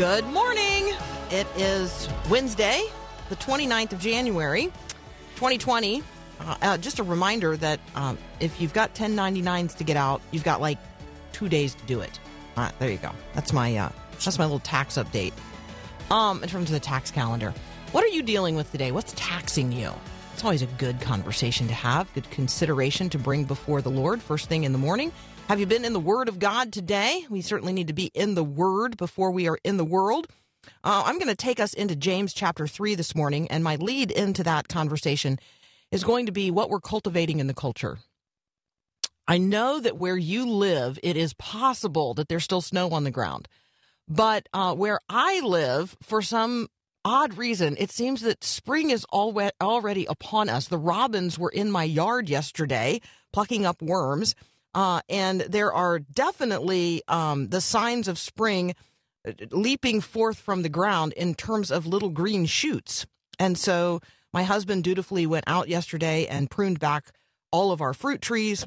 Good morning. It is Wednesday, the 29th of January, 2020. Uh, uh, just a reminder that um, if you've got 1099s to get out, you've got like two days to do it. Uh, there you go. That's my uh, that's my little tax update. Um, in terms of the tax calendar, what are you dealing with today? What's taxing you? It's always a good conversation to have, good consideration to bring before the Lord first thing in the morning. Have you been in the Word of God today? We certainly need to be in the Word before we are in the world. Uh, I'm going to take us into James chapter 3 this morning, and my lead into that conversation is going to be what we're cultivating in the culture. I know that where you live, it is possible that there's still snow on the ground. But uh, where I live, for some odd reason, it seems that spring is already upon us. The robins were in my yard yesterday plucking up worms, uh, and there are definitely um, the signs of spring uh, leaping forth from the ground in terms of little green shoots. And so my husband dutifully went out yesterday and pruned back all of our fruit trees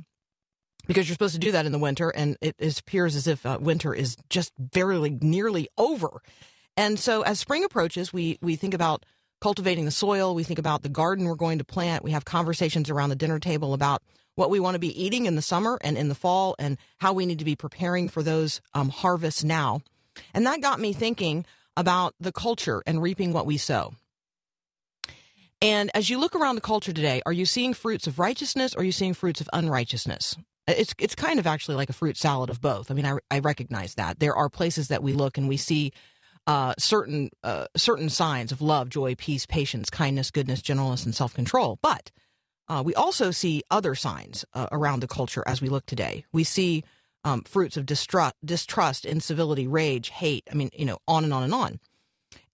because you're supposed to do that in the winter, and it, appears as if uh, winter is just very nearly over. And so, as spring approaches, we we think about cultivating the soil. We think about the garden we're going to plant. We have conversations around the dinner table about what we want to be eating in the summer and in the fall, and how we need to be preparing for those um, harvests now. And that got me thinking about the culture and reaping what we sow. And as you look around the culture today, are you seeing fruits of righteousness or are you seeing fruits of unrighteousness? It's it's kind of actually like a fruit salad of both. I mean, I, I recognize that there are places that we look and we see uh, certain uh, certain signs of love, joy, peace, patience, kindness, goodness, gentleness, and self control. But uh, we also see other signs uh, around the culture as we look today. We see um, fruits of distrust, distrust, incivility, rage, hate. I mean, you know, on and on and on.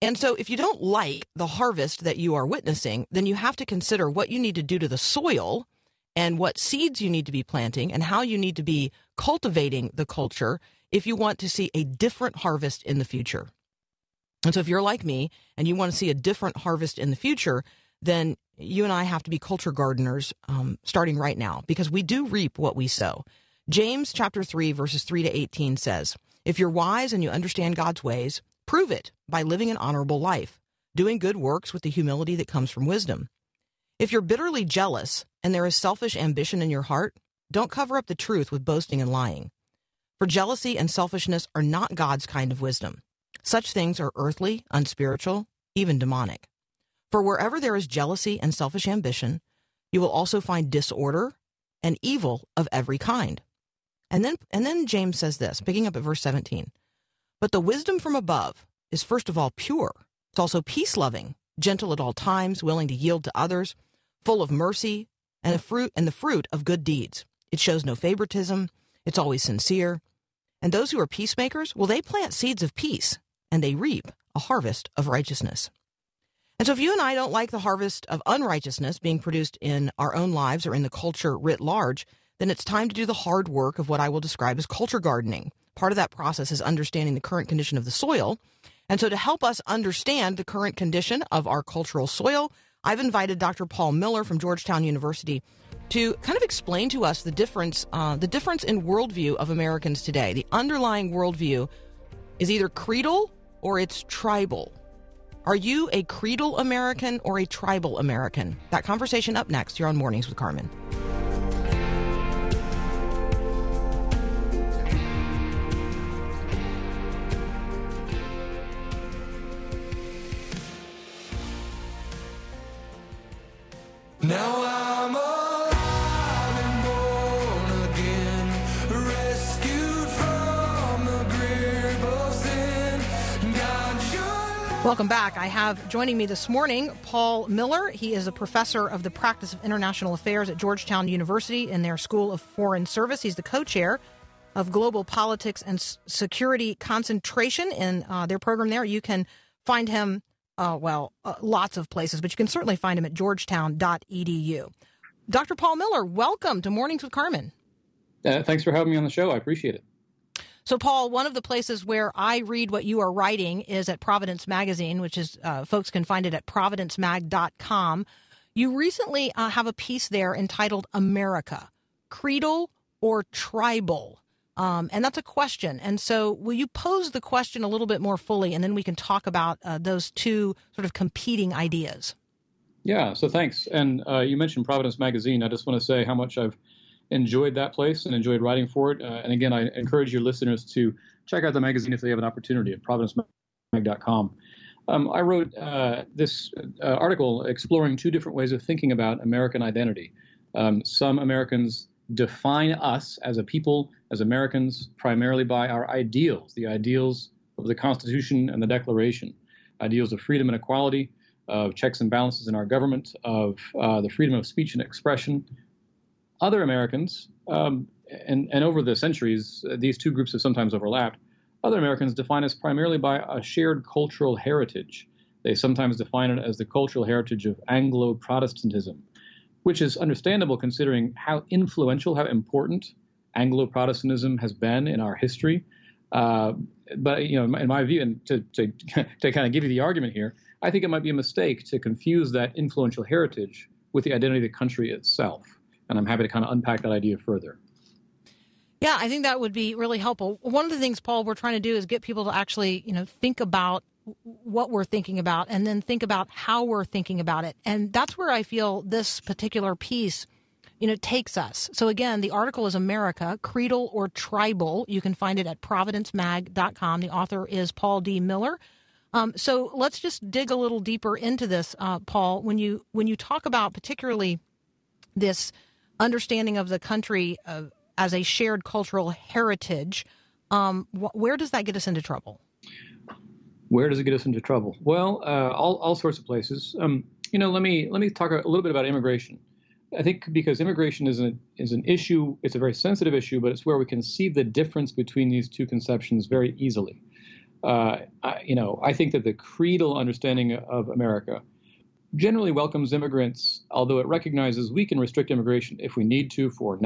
And so, if you don't like the harvest that you are witnessing, then you have to consider what you need to do to the soil and what seeds you need to be planting and how you need to be cultivating the culture if you want to see a different harvest in the future. And so, if you're like me and you want to see a different harvest in the future, then you and I have to be culture gardeners um, starting right now because we do reap what we sow. James chapter 3, verses 3 to 18 says, If you're wise and you understand God's ways, prove it by living an honorable life, doing good works with the humility that comes from wisdom. If you're bitterly jealous and there is selfish ambition in your heart, don't cover up the truth with boasting and lying. For jealousy and selfishness are not God's kind of wisdom. Such things are earthly, unspiritual, even demonic. For wherever there is jealousy and selfish ambition, you will also find disorder and evil of every kind. And then and then James says this, picking up at verse 17. But the wisdom from above is first of all pure. It's also peace-loving, gentle at all times, willing to yield to others, full of mercy and the fruit and the fruit of good deeds. It shows no favoritism, it's always sincere. And those who are peacemakers, well they plant seeds of peace and they reap a harvest of righteousness. And so if you and I don't like the harvest of unrighteousness being produced in our own lives or in the culture writ large, then it's time to do the hard work of what I will describe as culture gardening. Part of that process is understanding the current condition of the soil. And so to help us understand the current condition of our cultural soil, I've invited Dr. Paul Miller from Georgetown University to kind of explain to us the difference, uh, the difference in worldview of Americans today. The underlying worldview is either creedal or it's tribal. Are you a creedal American or a tribal American? That conversation up next here on Mornings with Carmen. Now I'm alive Welcome back. I have joining me this morning Paul Miller. He is a professor of the practice of international affairs at Georgetown University in their School of Foreign Service. He's the co chair of global politics and security concentration in uh, their program there. You can find him, uh, well, uh, lots of places, but you can certainly find him at georgetown.edu. Dr. Paul Miller, welcome to Mornings with Carmen. Uh, thanks for having me on the show. I appreciate it. So, Paul, one of the places where I read what you are writing is at Providence Magazine, which is uh, folks can find it at providencemag.com. You recently uh, have a piece there entitled America, Creedal or Tribal? Um, and that's a question. And so, will you pose the question a little bit more fully, and then we can talk about uh, those two sort of competing ideas? Yeah, so thanks. And uh, you mentioned Providence Magazine. I just want to say how much I've enjoyed that place and enjoyed writing for it. Uh, and again, I encourage your listeners to check out the magazine if they have an opportunity at providencemag.com. Um, I wrote uh, this uh, article exploring two different ways of thinking about American identity. Um, some Americans define us as a people, as Americans, primarily by our ideals, the ideals of the Constitution and the Declaration, ideals of freedom and equality, of checks and balances in our government, of uh, the freedom of speech and expression, other Americans, um, and, and over the centuries, uh, these two groups have sometimes overlapped. Other Americans define us primarily by a shared cultural heritage. They sometimes define it as the cultural heritage of Anglo Protestantism, which is understandable considering how influential, how important Anglo Protestantism has been in our history. Uh, but you know, in my view, and to, to to kind of give you the argument here, I think it might be a mistake to confuse that influential heritage with the identity of the country itself and I'm happy to kind of unpack that idea further. Yeah, I think that would be really helpful. One of the things, Paul, we're trying to do is get people to actually, you know, think about what we're thinking about and then think about how we're thinking about it. And that's where I feel this particular piece, you know, takes us. So again, the article is America, Creedal or Tribal. You can find it at providencemag.com. The author is Paul D. Miller. Um, so let's just dig a little deeper into this, uh, Paul. When you when you talk about particularly this understanding of the country uh, as a shared cultural heritage, um, wh- where does that get us into trouble? Where does it get us into trouble? Well, uh, all, all sorts of places. Um, you know, let me let me talk a little bit about immigration. I think because immigration is an is an issue, it's a very sensitive issue, but it's where we can see the difference between these two conceptions very easily. Uh, I, you know, I think that the creedal understanding of America generally welcomes immigrants, although it recognizes we can restrict immigration if we need to for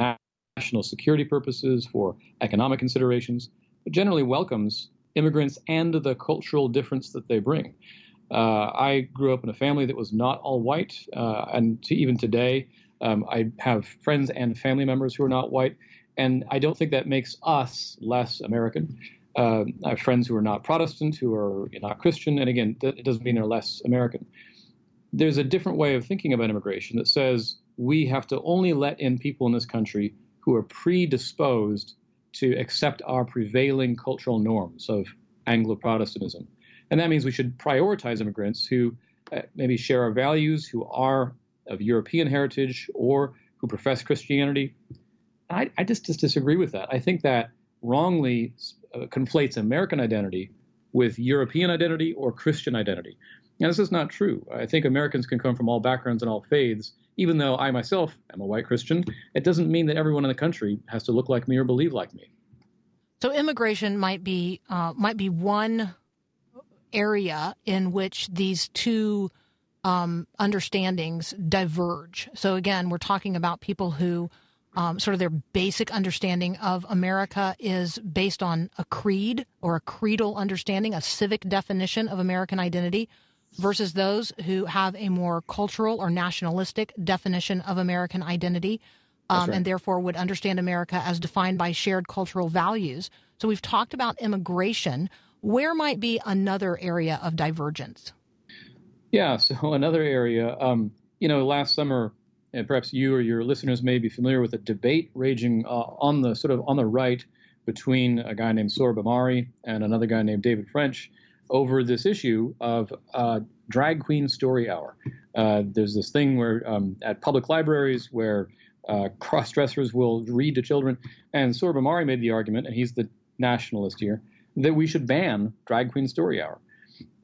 national security purposes, for economic considerations, but generally welcomes immigrants and the cultural difference that they bring. Uh, I grew up in a family that was not all white, uh, and to even today, um, I have friends and family members who are not white, and I don't think that makes us less American. Uh, I have friends who are not Protestant, who are not Christian, and again, it doesn't mean they're less American there's a different way of thinking about immigration that says we have to only let in people in this country who are predisposed to accept our prevailing cultural norms of Anglo Protestantism. And that means we should prioritize immigrants who uh, maybe share our values, who are of European heritage, or who profess Christianity. I, I just, just disagree with that. I think that wrongly uh, conflates American identity with European identity or Christian identity. And this is not true. I think Americans can come from all backgrounds and all faiths. Even though I myself am a white Christian, it doesn't mean that everyone in the country has to look like me or believe like me. So immigration might be uh, might be one area in which these two um, understandings diverge. So again, we're talking about people who um, sort of their basic understanding of America is based on a creed or a creedal understanding, a civic definition of American identity, versus those who have a more cultural or nationalistic definition of American identity. Um, right. And therefore would understand America as defined by shared cultural values. So we've talked about immigration. Where might be another area of divergence? Yeah, so another area, um, you know, last summer, and perhaps you or your listeners may be familiar with a debate raging uh, on the sort of on the right between a guy named Sohrab Ahmari and another guy named David French over this issue of uh, drag queen story hour. Uh, there's this thing where um, at public libraries where uh, cross dressers will read to children, and Sohrab Ahmari made the argument, and he's the nationalist here, that we should ban drag queen story hour.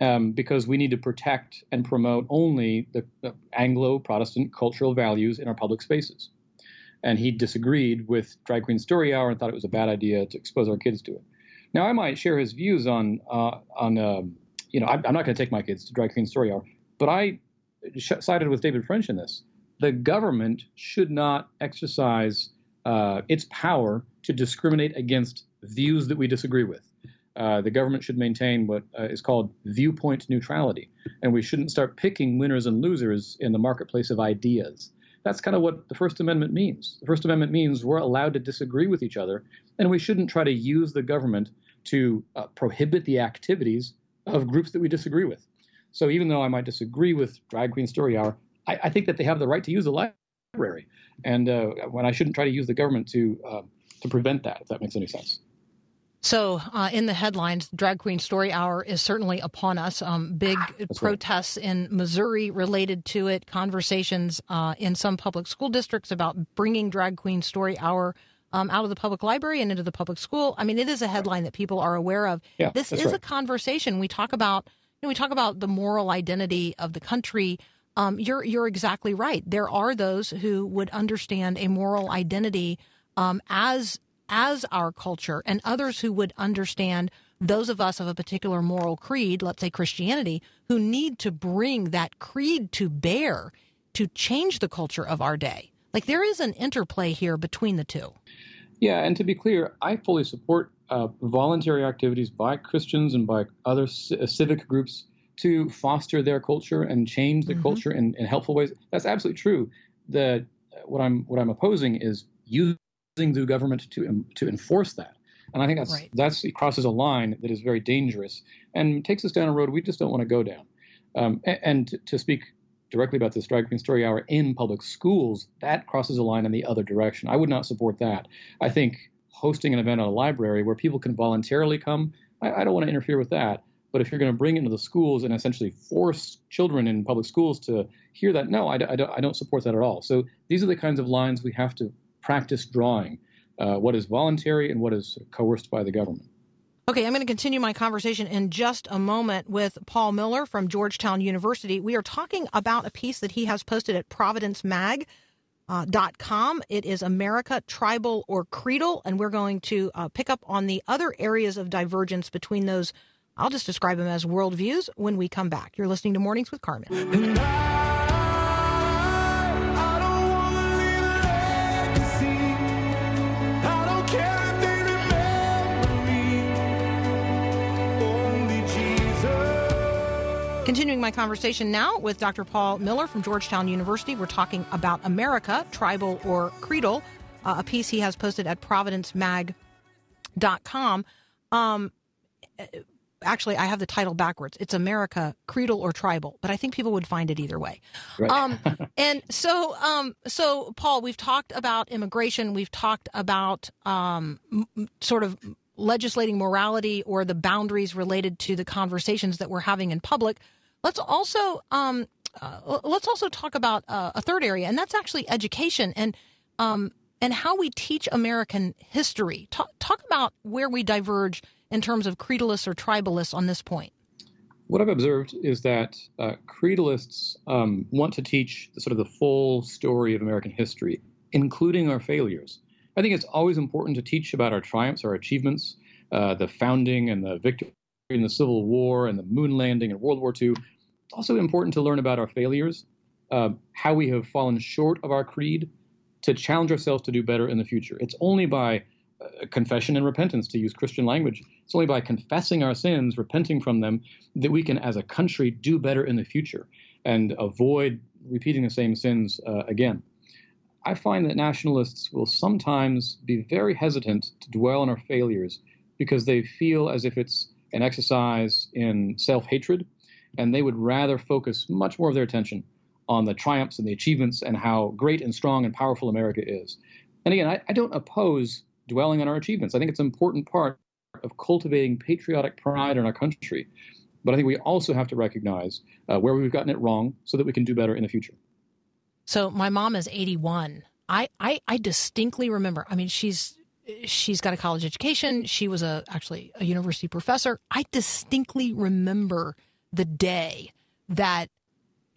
um, because we need to protect and promote only the, the Anglo Protestant cultural values in our public spaces. And he disagreed with Drag Queen Story Hour and thought it was a bad idea to expose our kids to it. Now, I might share his views on uh, on um, you know I'm, I'm not going to take my kids to drag Queen Story Hour, but I sided with David French in this. The government should not exercise uh, its power to discriminate against views that we disagree with. Uh, the government should maintain what uh, is called viewpoint neutrality, and we shouldn't start picking winners and losers in the marketplace of ideas. That's kind of what the First Amendment means. The First Amendment means we're allowed to disagree with each other, and we shouldn't try to use the government to uh, prohibit the activities of groups that we disagree with. So even though I might disagree with Drag Queen Story Hour, I, I think that they have the right to use the library, and uh, when I shouldn't try to use the government to uh, to prevent that, if that makes any sense. So, uh, in the headlines, Drag Queen Story Hour is certainly upon us. Um, big protests right. in Missouri related to it, conversations uh, in some public school districts about bringing Drag Queen Story Hour um, out of the public library and into the public school. I mean, it is a headline that people are aware of. Yeah, this is right. a conversation. We talk about, you know, we talk about the moral identity of the country. Um, you're you're exactly right. There are those who would understand a moral identity um, as as our culture and others who would understand those of us of a particular moral creed, let's say Christianity, who need to bring that creed to bear to change the culture of our day. Like there is an interplay here between the two. Yeah, and to be clear, I fully support uh, voluntary activities by Christians and by other c- uh, civic groups to foster their culture and change the mm-hmm. culture in, in helpful ways. That's absolutely true. The what I'm what I'm opposing is using the government to to enforce that. And I think that's right. that's it crosses a line that is very dangerous and takes us down a road we just don't want to go down. Um, and, and, to speak directly about this drag queen story hour in public schools, that crosses a line in the other direction. I would not support that. I think hosting an event at a library where people can voluntarily come, I, I don't want to interfere with that. But if you're going to bring it into the schools and essentially force children in public schools to hear that, no, I, I, don't, I don't support that at all. So these are the kinds of lines we have to practice drawing uh, what is voluntary and what is coerced by the government. Okay, I'm going to continue my conversation in just a moment with Paul Miller from Georgetown University. We are talking about a piece that he has posted at providencemag.com. Uh, dot com. It is America, Tribal or Creedal, and we're going to uh, pick up on the other areas of divergence between those. I'll just describe them as worldviews when we come back. You're listening to Mornings with Carmen. Continuing my conversation now with Dr. Paul Miller from Georgetown University. We're talking about America, tribal or creedal, uh, a piece he has posted at providencemag.com. Um, actually, I have the title backwards. It's America, creedal or tribal, but I think people would find it either way. Right. Um, and so, um, so Paul, we've talked about immigration. We've talked about um, m- sort of legislating morality or the boundaries related to the conversations that we're having in public. Let's also um, uh, let's also talk about uh, a third area, and that's actually education and um, and how we teach American history. Talk, talk about where we diverge in terms of creedalists or tribalists on this point. What I've observed is that uh, creedalists um, want to teach sort of the full story of American history, including our failures. I think it's always important to teach about our triumphs, our achievements, uh, the founding and the victory in the Civil War and the moon landing and World War II. It's also important to learn about our failures, uh, how we have fallen short of our creed, to challenge ourselves to do better in the future. It's only by uh, confession and repentance, to use Christian language, it's only by confessing our sins, repenting from them, that we can, as a country, do better in the future and avoid repeating the same sins uh, again. I find that nationalists will sometimes be very hesitant to dwell on our failures because they feel as if it's an exercise in self hatred, and they would rather focus much more of their attention on the triumphs and the achievements and how great and strong and powerful America is. And again, I, I don't oppose dwelling on our achievements. I think it's an important part of cultivating patriotic pride in our country. But I think we also have to recognize uh, where we've gotten it wrong so that we can do better in the future. So my mom is 81. I, I, I distinctly remember, I mean, she's she's got a college education. She was a actually a university professor. I distinctly remember the day that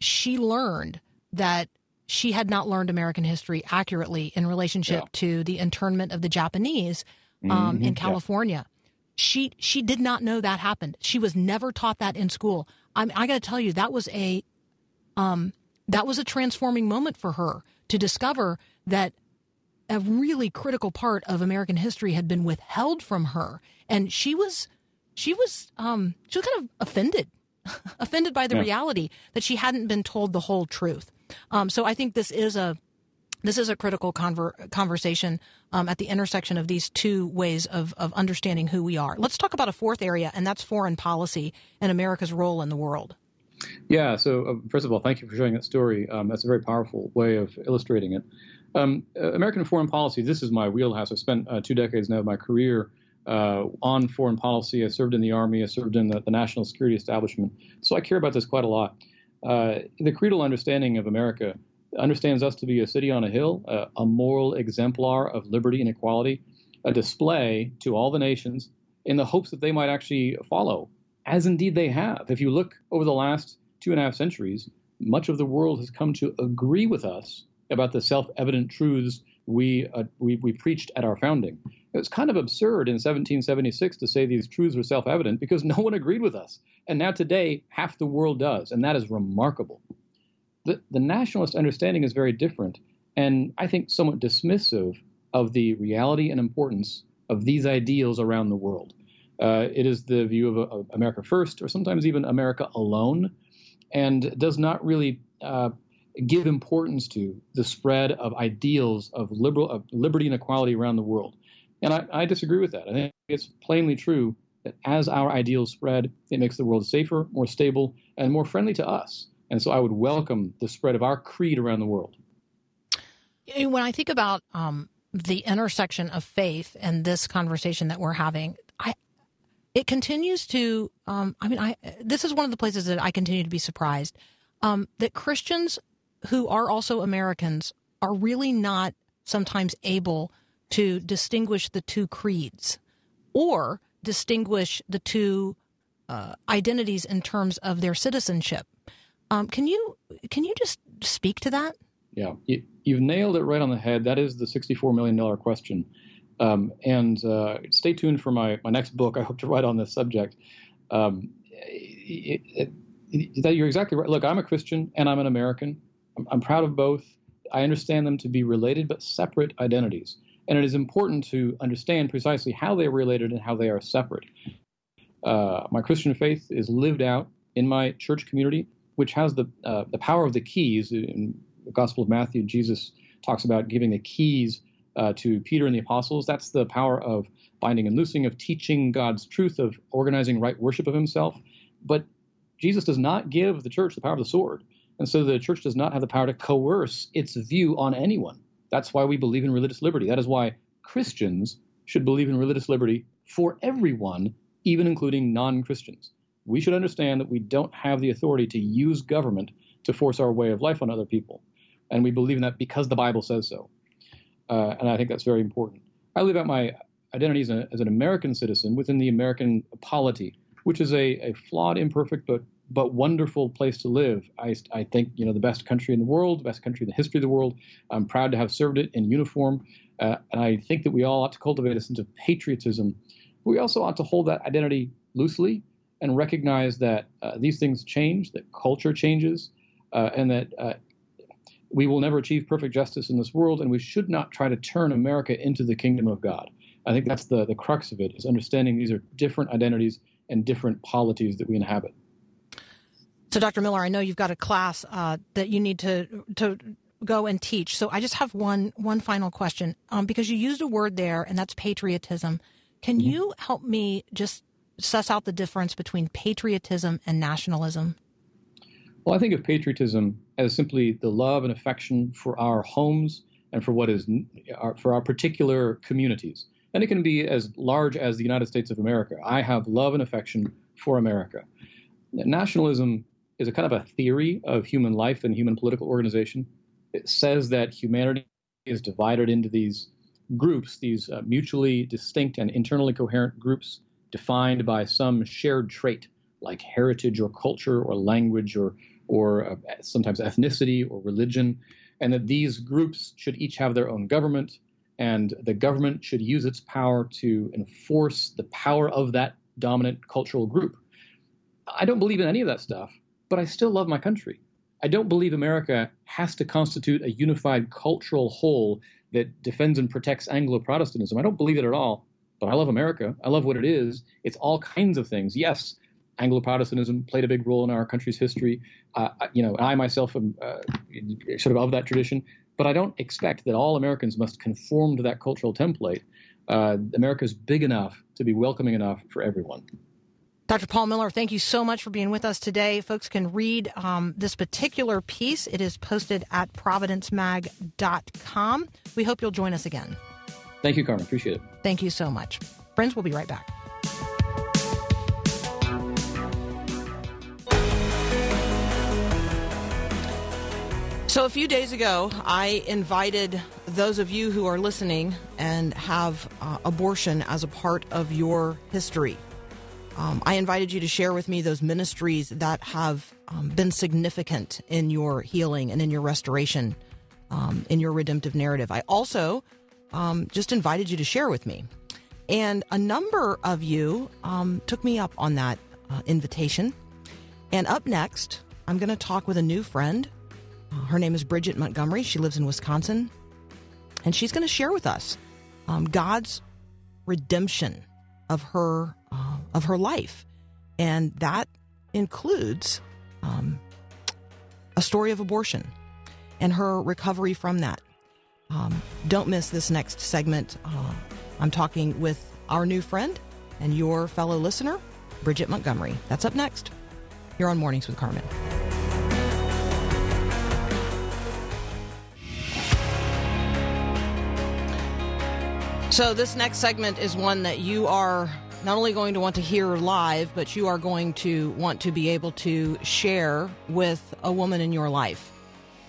she learned that she had not learned American history accurately in relationship Yeah. to the internment of the Japanese um, Mhm, in yeah. California. She she did not know that happened. She was never taught that in school. I'm, I got to tell you, that was a um, that was a transforming moment for her to discover that a really critical part of American history had been withheld from her, and she was she was um, she was kind of offended, offended by the Yeah. reality that she hadn't been told the whole truth. Um, so I think this is a this is a critical conver- conversation um, at the intersection of these two ways of, of understanding who we are. Let's talk about a fourth area, and that's foreign policy and America's role in the world. Yeah. So uh, first of all, thank you for sharing that story. Um, that's a very powerful way of illustrating it. Um, uh, American foreign policy. This is my wheelhouse. I spent uh, two decades now of my career uh, on foreign policy. I served in the army. I served in the, the national security establishment. So I care about this quite a lot. Uh, the creedal understanding of America understands us to be a city on a hill, uh, a moral exemplar of liberty and equality, a display to all the nations in the hopes that they might actually follow, as indeed they have. If you look over the last two and a half centuries, much of the world has come to agree with us about the self-evident truths we, uh, we we preached at our founding. It was kind of absurd in 1776 to say these truths were self-evident because no one agreed with us, and now today half the world does, and that is remarkable. The, the nationalist understanding is very different, and I think somewhat dismissive of the reality and importance of these ideals around the world. Uh, it is the view of, of America first, or sometimes even America alone, and does not really uh, give importance to the spread of ideals of liberal of liberty and equality around the world. And I, I disagree with that. I think it's plainly true that as our ideals spread, it makes the world safer, more stable, and more friendly to us. And so I would welcome the spread of our creed around the world. When I think about um, the intersection of faith and this conversation that we're having, I it continues to. Um, I mean, I this is one of the places that I continue to be surprised um, that Christians who are also Americans are really not sometimes able to distinguish the two creeds or distinguish the two uh, identities in terms of their citizenship. Um, can you can you just speak to that? Yeah, you, you've nailed it right on the head. That is the $64 million question. Um, and uh, stay tuned for my, my next book. I hope to write on this subject. Um, it, it, it, that you're exactly right. Look, I'm a Christian and I'm an American. I'm, I'm proud of both. I understand them to be related but separate identities. And it is important to understand precisely how they are related and how they are separate. Uh, my Christian faith is lived out in my church community, which has the, uh, the power of the keys. In the Gospel of Matthew, Jesus talks about giving the keys uh, to Peter and the apostles. That's the power of binding and loosing, of teaching God's truth, of organizing right worship of himself. But Jesus does not give the church the power of the sword. And so the church does not have the power to coerce its view on anyone. That's why we believe in religious liberty. That is why Christians should believe in religious liberty for everyone, even including non Christians. We should understand that we don't have the authority to use government to force our way of life on other people. And we believe in that because the Bible says so. Uh, and I think that's very important. I live out my identity as, a, as an American citizen within the American polity, which is a, a flawed, imperfect, but but wonderful place to live. I, I think you know the best country in the world, the best country in the history of the world. I'm proud to have served it in uniform, uh, and I think that we all ought to cultivate a sense of patriotism. We also ought to hold that identity loosely and recognize that uh, these things change, that culture changes, uh, and that uh, we will never achieve perfect justice in this world, and we should not try to turn America into the kingdom of God. I think that's the, the crux of it, is understanding these are different identities and different polities that we inhabit. So, Dr. Miller, I know you've got a class uh, that you need to to go and teach. So, I just have one one final question um, because you used a word there, and that's patriotism. Can you help me just suss out the difference between patriotism and nationalism? Well, I think of patriotism as simply the love and affection for our homes and for what is our, for our particular communities. And it can be as large as the United States of America. I have love and affection for America. Nationalism is a kind of a theory of human life and human political organization. It says that humanity is divided into these groups, these uh, mutually distinct and internally coherent groups defined by some shared trait like heritage or culture or language or or uh, sometimes ethnicity or religion, and that these groups should each have their own government, and the government should use its power to enforce the power of that dominant cultural group. I don't believe in any of that stuff, but I still love my country. I don't believe America has to constitute a unified cultural whole that defends and protects Anglo Protestantism. I don't believe it at all, but I love America. I love what it is. It's all kinds of things. Yes, Anglo Protestantism played a big role in our country's history. Uh, you know, I myself am uh, sort of of that tradition, but I don't expect that all Americans must conform to that cultural template. Uh, America is big enough to be welcoming enough for everyone. Dr. Paul Miller, thank you so much for being with us today. Folks can read um, this particular piece. It is posted at providencemag.com. We hope you'll join us again. Thank you, Carmen. Appreciate it. Thank you so much. Friends, we'll be right back. So, a few days ago, I invited those of you who are listening and have uh, abortion as a part of your history. Um, I invited you to share with me those ministries that have um, been significant in your healing and in your restoration, um, in your redemptive narrative. I also um, just invited you to share with me. And a number of you um, took me up on that uh, invitation. And up next, I'm going to talk with a new friend. Uh, her name is Bridget Montgomery. She lives in Wisconsin. And she's going to share with us um, God's redemption of her of her life, and that includes um, a story of abortion and her recovery from that. Um, don't miss this next segment. Uh, I'm talking with our new friend and your fellow listener, Bridget Montgomery. That's up next. You're on Mornings with Carmen. So, this next segment is one that you are not only going to want to hear live, but you are going to want to be able to share with a woman in your life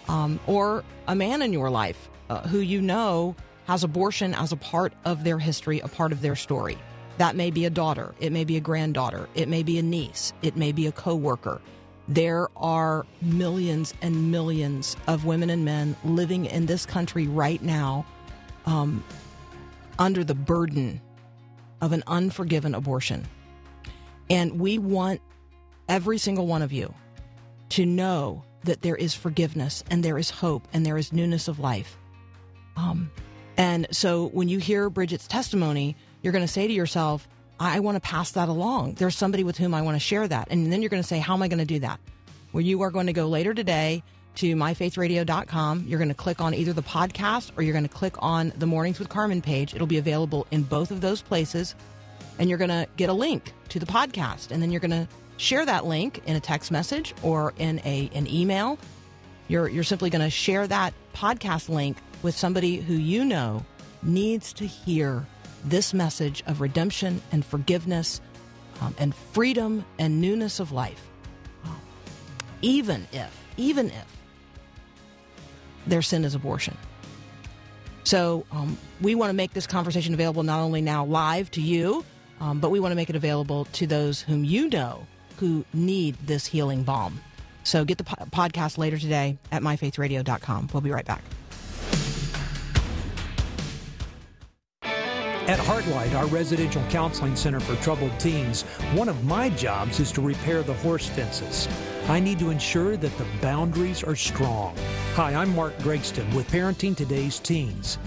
um, or a man in your life uh, who you know has abortion as a part of their history, a part of their story. That may be a daughter, it may be a granddaughter, it may be a niece, it may be a coworker. There are millions and millions of women and men living in this country right now um, under the burden of an unforgiven abortion. And we want every single one of you to know that there is forgiveness and there is hope and there is newness of life. Um, and so when you hear Bridget's testimony, you're going to say to yourself, I want to pass that along. There's somebody with whom I want to share that. And then you're going to say, How am I going to do that? Well, you are going to go later today to myfaithradio.com. You're going to click on either the podcast or you're going to click on the Mornings with Carmen page. It'll be available in both of those places. And you're going to get a link to the podcast. And then you're going to share that link in a text message or in a, an email. You're, you're simply going to share that podcast link with somebody who you know needs to hear this message of redemption and forgiveness um, and freedom and newness of life. Even if, even if their sin is abortion. So um, we want to make this conversation available not only now live to you, um, but we want to make it available to those whom you know who need this healing balm. So get the po- podcast later today at myfaithradio.com. We'll be right back. At Heartlight, our residential counseling center for troubled teens, one of my jobs is to repair the horse fences. I need to ensure that the boundaries are strong. Hi, I'm Mark Gregston with Parenting Today's Teens.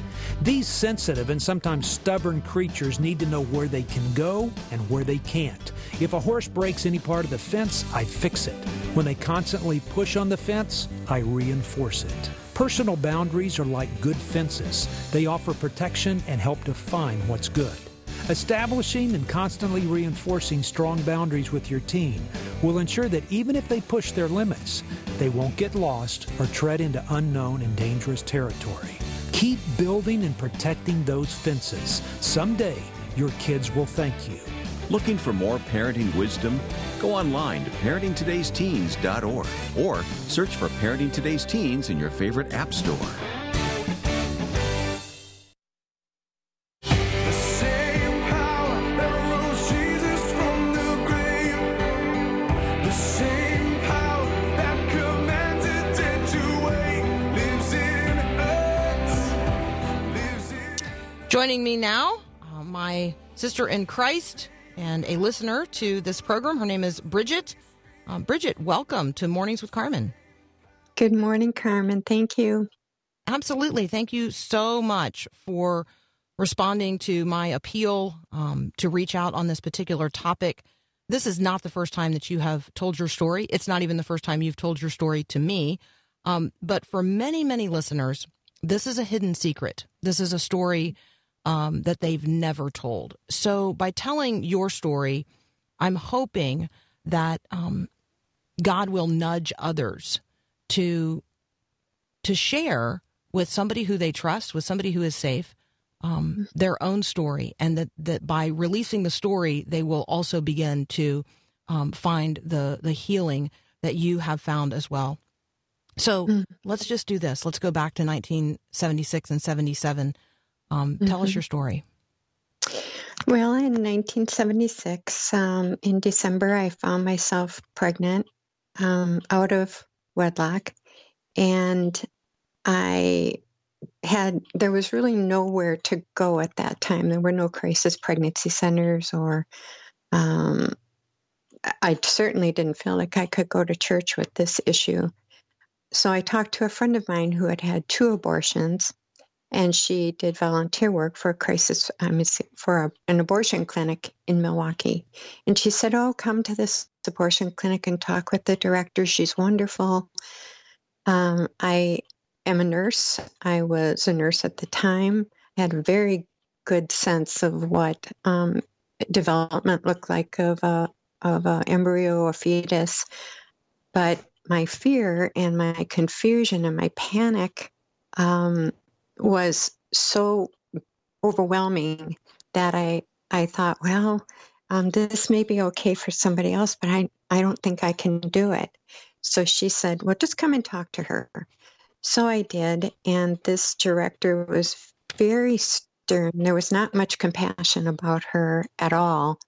These sensitive and sometimes stubborn creatures need to know where they can go and where they can't. If a horse breaks any part of the fence, I fix it. When they constantly push on the fence, I reinforce it. Personal boundaries are like good fences. They offer protection and help define what's good. Establishing and constantly reinforcing strong boundaries with your teen will ensure that even if they push their limits, they won't get lost or tread into unknown and dangerous territory. Keep building and protecting those fences. Someday, your kids will thank you. Looking for more parenting wisdom? Go online to parentingtodaysteens.org or search for Parenting Today's Teens in your favorite app store. Joining me now, uh, my sister in Christ and a listener to this program. Her name is Bridget. Uh, Bridget, welcome to Mornings with Carmen. Good morning, Carmen. Thank you. Absolutely. Thank you so much for responding to my appeal um, to reach out on this particular topic. This is not the first time that you have told your story. It's not even the first time you've told your story to me. Um, but for many, many listeners, this is a hidden secret. This is a story um, that they've never told. So by telling your story, I'm hoping that um, God will nudge others to to share with somebody who they trust, with somebody who is safe, um, their own story, and that that by releasing the story, they will also begin to um, find the the healing that you have found as well. So Mm. let's just do this. Let's go back to 1976 and 77. Um, Tell us Mhm. your story. Well, in 1976, um, in December, I found myself pregnant um, out of wedlock. And I had, there was really nowhere to go at that time. There were no crisis pregnancy centers, or um, I certainly didn't feel like I could go to church with this issue. So I talked to a friend of mine who had had two abortions and she did volunteer work for a crisis um, for a, an abortion clinic in Milwaukee. And she said, "Oh, come to this abortion clinic and talk with the director. She's wonderful." Um, I am a nurse. I was a nurse at the time. I had a very good sense of what um, development looked like of a of a embryo or fetus, but my fear and my confusion and my panic. Um, was so overwhelming that I I thought, well, um, this may be okay for somebody else, but I I don't think I can do it. So she said, well, just come and talk to her. So I did, and this director was very stern. There was not much compassion about her at all.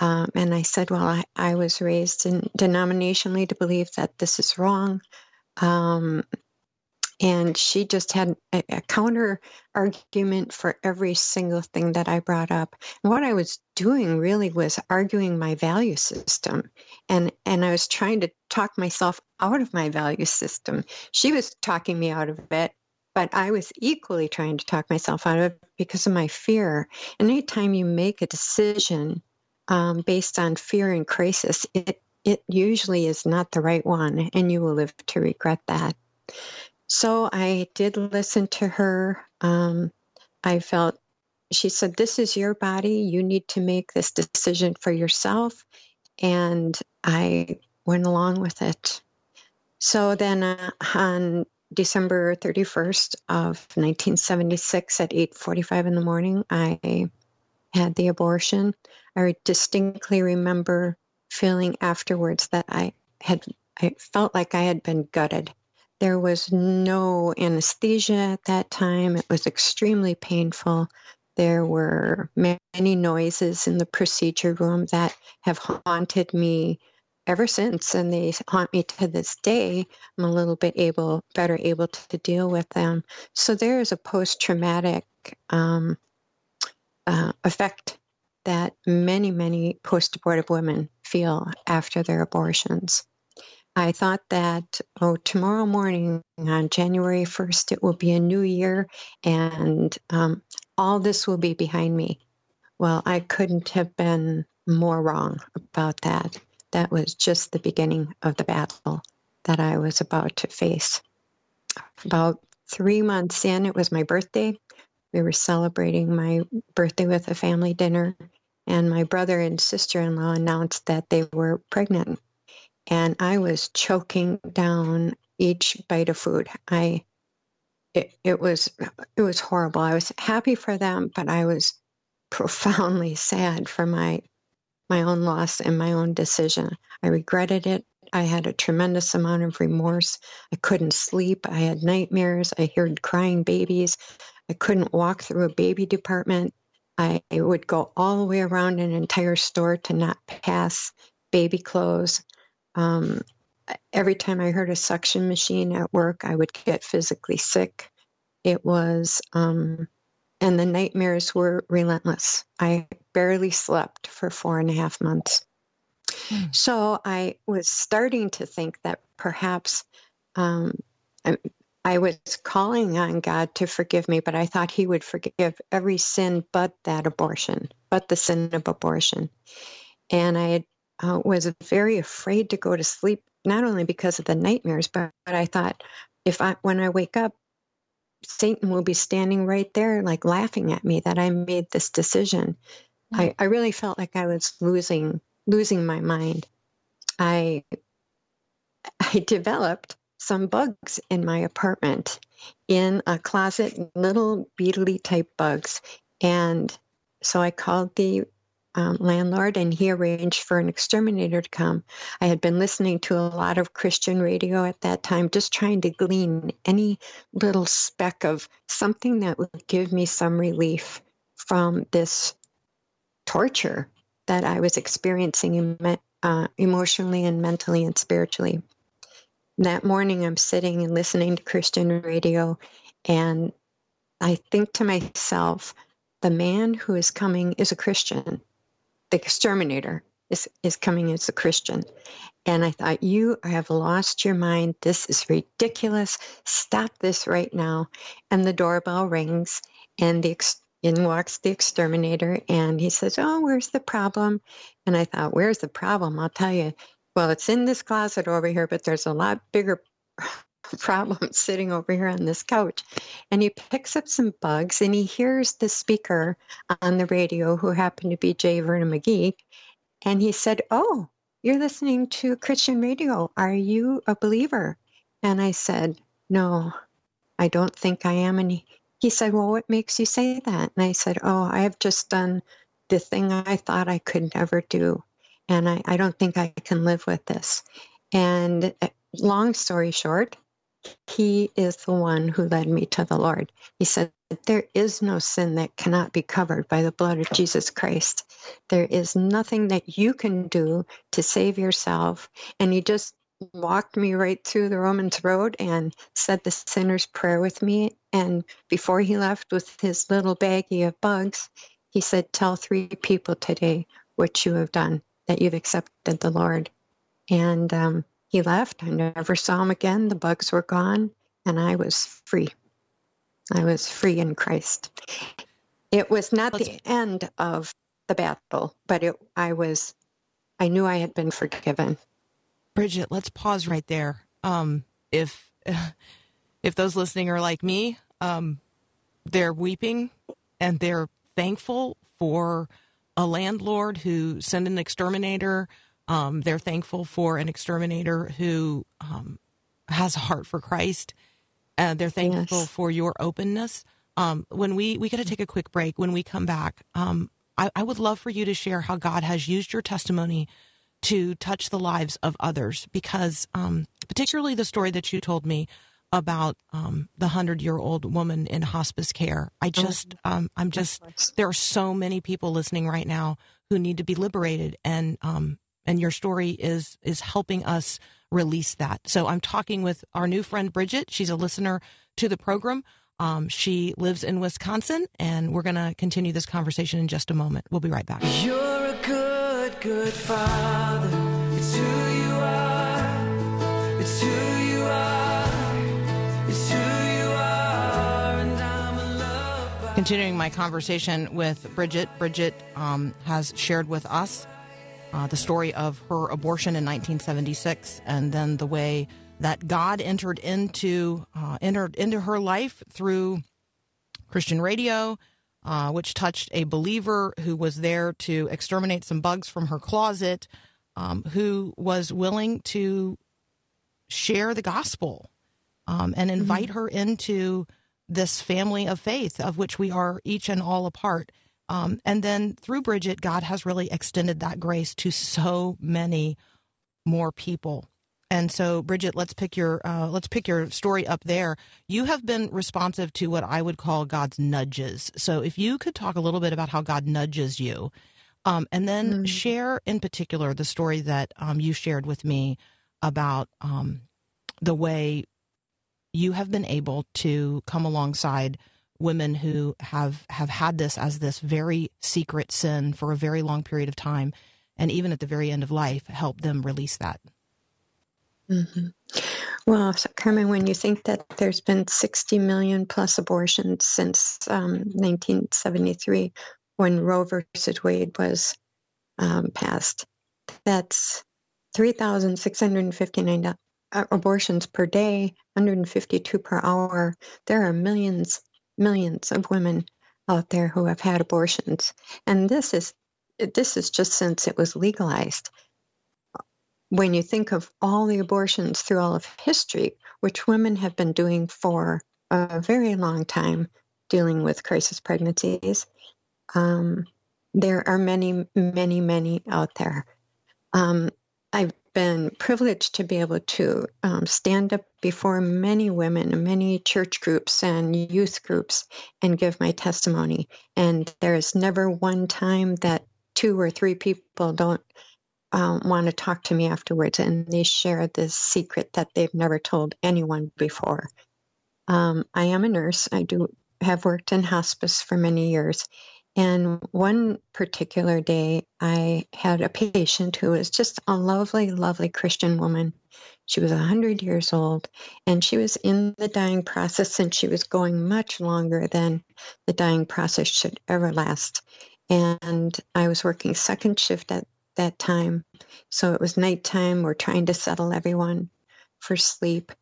Um, and I said, well, I, I was raised in denominationally to believe that this is wrong. Um, and she just had a, a counter argument for every single thing that I brought up. And what I was doing really was arguing my value system, and and I was trying to talk myself out of my value system. She was talking me out of it, but I was equally trying to talk myself out of it because of my fear. And anytime you make a decision um, based on fear and crisis, it it usually is not the right one, and you will live to regret that. So I did listen to her. Um, I felt she said, This is your body. You need to make this decision for yourself. And I went along with it. So then uh, on December 31st of 1976 at 8:45 in the morning, I had the abortion. I distinctly remember feeling afterwards that I had I felt like I had been gutted. There was no anesthesia at that time. It was extremely painful. There were many noises in the procedure room that have haunted me ever since, and they haunt me to this day. I'm a little bit able, better able to deal with them. So there is a post-traumatic um, uh, effect that many, many post-abortive women feel after their abortions. I thought that, oh, tomorrow morning on January 1st, it will be a new year and um, all this will be behind me. Well, I couldn't have been more wrong about that. That was just the beginning of the battle that I was about to face. About three months in, it was my birthday. We were celebrating my birthday with a family dinner, and my brother and sister in law announced that they were pregnant and I was choking down each bite of food. I it, it was it was horrible. I was happy for them, but I was profoundly sad for my my own loss and my own decision. I regretted it. I had a tremendous amount of remorse. I couldn't sleep. I had nightmares. I heard crying babies. I couldn't walk through a baby department. I would go all the way around an entire store to not pass baby clothes. Um, every time I heard a suction machine at work, I would get physically sick. It was um, and the nightmares were relentless. I barely slept for four and a half months. So I was starting to think that perhaps um, I, I was calling on God to forgive me, but I thought He would forgive every sin but that abortion, but the sin of abortion. And I uh, was very afraid to go to sleep, not only because of the nightmares, but, but I thought if I, when I wake up, Satan will be standing right there, like laughing at me that I made this decision. I, I really felt like I was losing losing my mind. I I developed some bugs in my apartment in a closet, little beetly type bugs. And so I called the um, landlord and he arranged for an exterminator to come. I had been listening to a lot of Christian radio at that time, just trying to glean any little speck of something that would give me some relief from this torture that I was experiencing uh, emotionally and mentally and spiritually. That morning, I'm sitting and listening to Christian radio, and I think to myself, the man who is coming is a Christian. The exterminator is, is coming as a Christian. And I thought, you have lost your mind. This is ridiculous. Stop this right now. And the doorbell rings, and the ex- in walks the exterminator, and he says, "Oh, where's the problem?" And I thought, "Where's the problem?" I'll tell you. Well, it's in this closet over here, but there's a lot bigger problem sitting over here on this couch. And he picks up some bugs, and he hears the speaker on the radio, who happened to be J. Vernon McGee, and he said, "Oh." You're listening to Christian radio. Are you a believer? And I said, No, I don't think I am. And he, he said, Well, what makes you say that? And I said, Oh, I have just done the thing I thought I could never do. And I, I don't think I can live with this. And uh, long story short, he is the one who led me to the Lord. He said, There is no sin that cannot be covered by the blood of Jesus Christ. There is nothing that you can do to save yourself. And he just walked me right through the Romans Road and said the sinner's prayer with me. And before he left with his little baggie of bugs, he said, Tell three people today what you have done, that you've accepted the Lord. And um, he left. I never saw him again. The bugs were gone, and I was free. I was free in Christ. It was not the end of the battle, but it, I was, I knew I had been forgiven. Bridget, let's pause right there. Um, if if those listening are like me, um, they're weeping and they're thankful for a landlord who sent an exterminator. Um, they're thankful for an exterminator who um, has a heart for Christ. Uh, they're thankful Yes. for your openness. Um, when we we got to take a quick break. When we come back, um, I, I would love for you to share how God has used your testimony to touch the lives of others because um, particularly the story that you told me about um, the hundred year old woman in hospice care i just um, i'm just there are so many people listening right now who need to be liberated and um, and your story is is helping us release that so i'm talking with our new friend bridget she's a listener to the program um, she lives in wisconsin and we're going to continue this conversation in just a moment we'll be right back You're a good, good father. It's who you are. It's who you are. It's who you are. And I'm loved by Continuing my conversation with Bridget, Bridget um, has shared with us uh, the story of her abortion in 1976, and then the way that God entered into uh, entered into her life through Christian radio, uh, which touched a believer who was there to exterminate some bugs from her closet, um, who was willing to share the gospel um, and invite her into this family of faith of which we are each and all a part. Um, and then through Bridget, God has really extended that grace to so many more people. And so, Bridget, let's pick your uh, let's pick your story up there. You have been responsive to what I would call God's nudges. So, if you could talk a little bit about how God nudges you, um, and then share in particular the story that um, you shared with me about um, the way you have been able to come alongside women who have have had this as this very secret sin for a very long period of time, and even at the very end of life, help them release that. hmm Well, so Carmen, when you think that there's been 60 million plus abortions since um, 1973, when Roe versus Wade was um, passed, that's 3,659 uh, abortions per day, 152 per hour. There are millions, millions of women out there who have had abortions, and this is this is just since it was legalized when you think of all the abortions through all of history, which women have been doing for a very long time, dealing with crisis pregnancies, um, there are many, many, many out there. Um, I've been privileged to be able to um, stand up before many women many church groups and youth groups and give my testimony. And there is never one time that two or three people don't um, want to talk to me afterwards and they share this secret that they've never told anyone before. Um, I am a nurse. I do have worked in hospice for many years. And one particular day, I had a patient who was just a lovely, lovely Christian woman. She was 100 years old and she was in the dying process and she was going much longer than the dying process should ever last. And I was working second shift at that time. So it was nighttime. We're trying to settle everyone for sleep.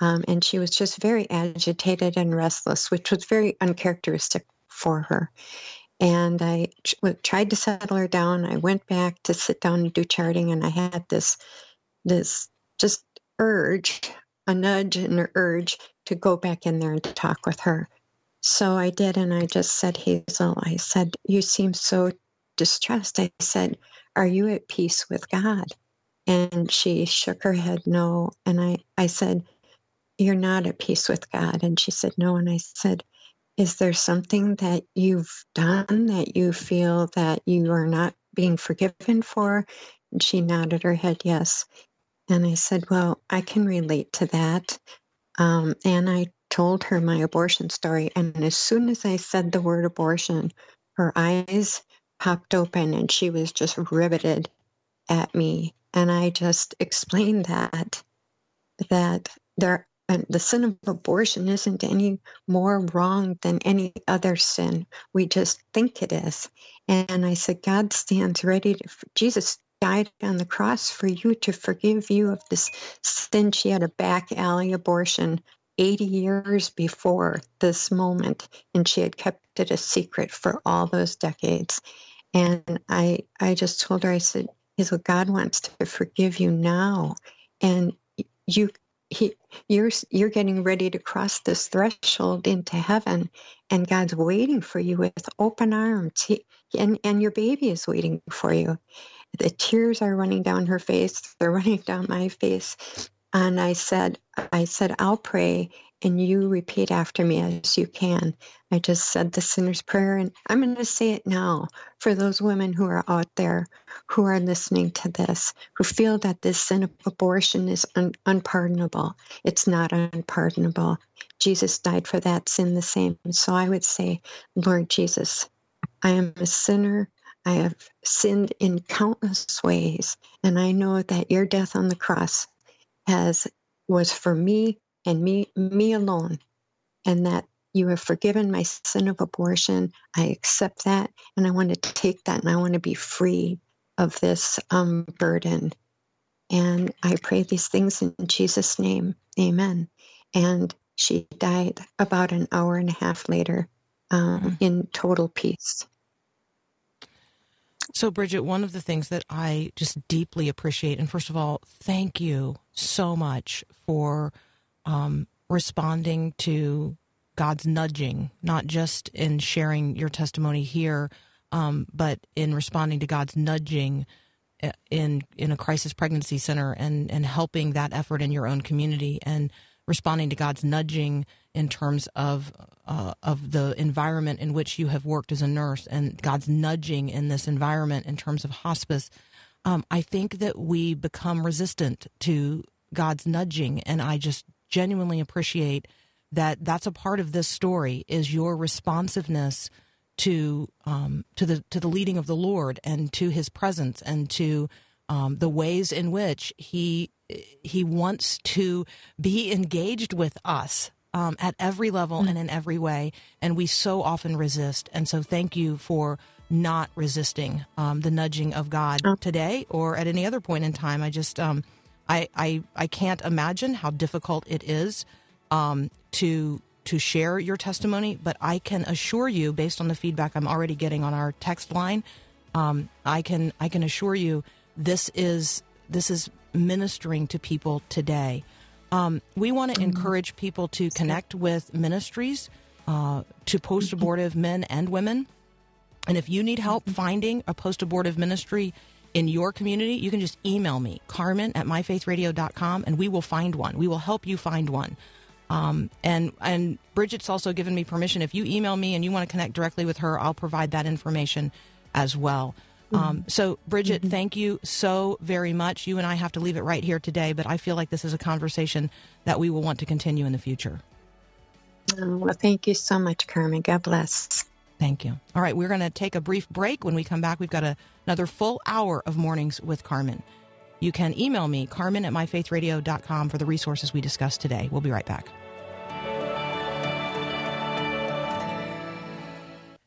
Um, and she was just very agitated and restless, which was very uncharacteristic for her. And I ch- tried to settle her down. I went back to sit down and do charting, and I had this, this just urge, a nudge and an urge to go back in there and to talk with her. So I did, and I just said, Hazel, I said, you seem so distressed. I said, are you at peace with God? And she shook her head, no. And I, I said, You're not at peace with God. And she said, No. And I said, Is there something that you've done that you feel that you are not being forgiven for? And she nodded her head, Yes. And I said, Well, I can relate to that. Um, and I told her my abortion story. And as soon as I said the word abortion, her eyes popped open and she was just riveted at me. And I just explained that, that there, and the sin of abortion isn't any more wrong than any other sin. We just think it is. And I said, God stands ready to, Jesus died on the cross for you to forgive you of this sin. She had a back alley abortion 80 years before this moment, and she had kept it a secret for all those decades. And I, I just told her, I said, Hazel, God wants to forgive you now, and you, he, you're, you're getting ready to cross this threshold into heaven, and God's waiting for you with open arms. He, and, and your baby is waiting for you. The tears are running down her face. They're running down my face. And I said, I said, I'll pray and you repeat after me as you can. I just said the sinner's prayer, and I'm going to say it now for those women who are out there who are listening to this, who feel that this sin of abortion is un- unpardonable. It's not unpardonable. Jesus died for that sin the same. So I would say, Lord Jesus, I am a sinner. I have sinned in countless ways, and I know that your death on the cross has was for me and me me alone and that you have forgiven my sin of abortion. I accept that and i want to take that and i want to be free of this um, burden. And i pray these things in jesus name. Amen. And she died about an hour and a half later um, in total peace. So, Bridget, one of the things that I just deeply appreciate, and first of all, thank you so much for um, responding to God's nudging, not just in sharing your testimony here, um, but in responding to God's nudging uh, in in a crisis pregnancy center and and helping that effort in your own community and responding to God's nudging in terms of uh, of the environment in which you have worked as a nurse and God's nudging in this environment in terms of hospice. Um, I think that we become resistant to God's nudging, and I just genuinely appreciate that that's a part of this story is your responsiveness to um, to the to the leading of the Lord and to His presence and to um, the ways in which He He wants to be engaged with us um, at every level and in every way, and we so often resist. And so, thank you for not resisting um, the nudging of God today or at any other point in time. I just um, I, I I can't imagine how difficult it is um, to to share your testimony, but I can assure you, based on the feedback I'm already getting on our text line, um, I can I can assure you this is this is ministering to people today. Um, we want to encourage people to connect with ministries uh, to post abortive men and women. And if you need help finding a post abortive ministry in your community, you can just email me, Carmen at myfaithradio.com, and we will find one. We will help you find one. Um, and and Bridget's also given me permission. If you email me and you want to connect directly with her, I'll provide that information as well. Um, so, Bridget, thank you so very much. You and I have to leave it right here today, but I feel like this is a conversation that we will want to continue in the future. Oh, well, thank you so much, Carmen. God bless. Thank you. All right, we're going to take a brief break. When we come back, we've got a, another full hour of mornings with Carmen. You can email me, carmen at myfaithradio.com, for the resources we discussed today. We'll be right back.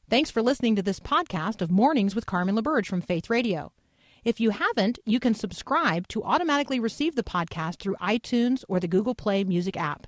Thanks for listening to this podcast of Mornings with Carmen LaBerge from Faith Radio. If you haven't, you can subscribe to automatically receive the podcast through iTunes or the Google Play Music app.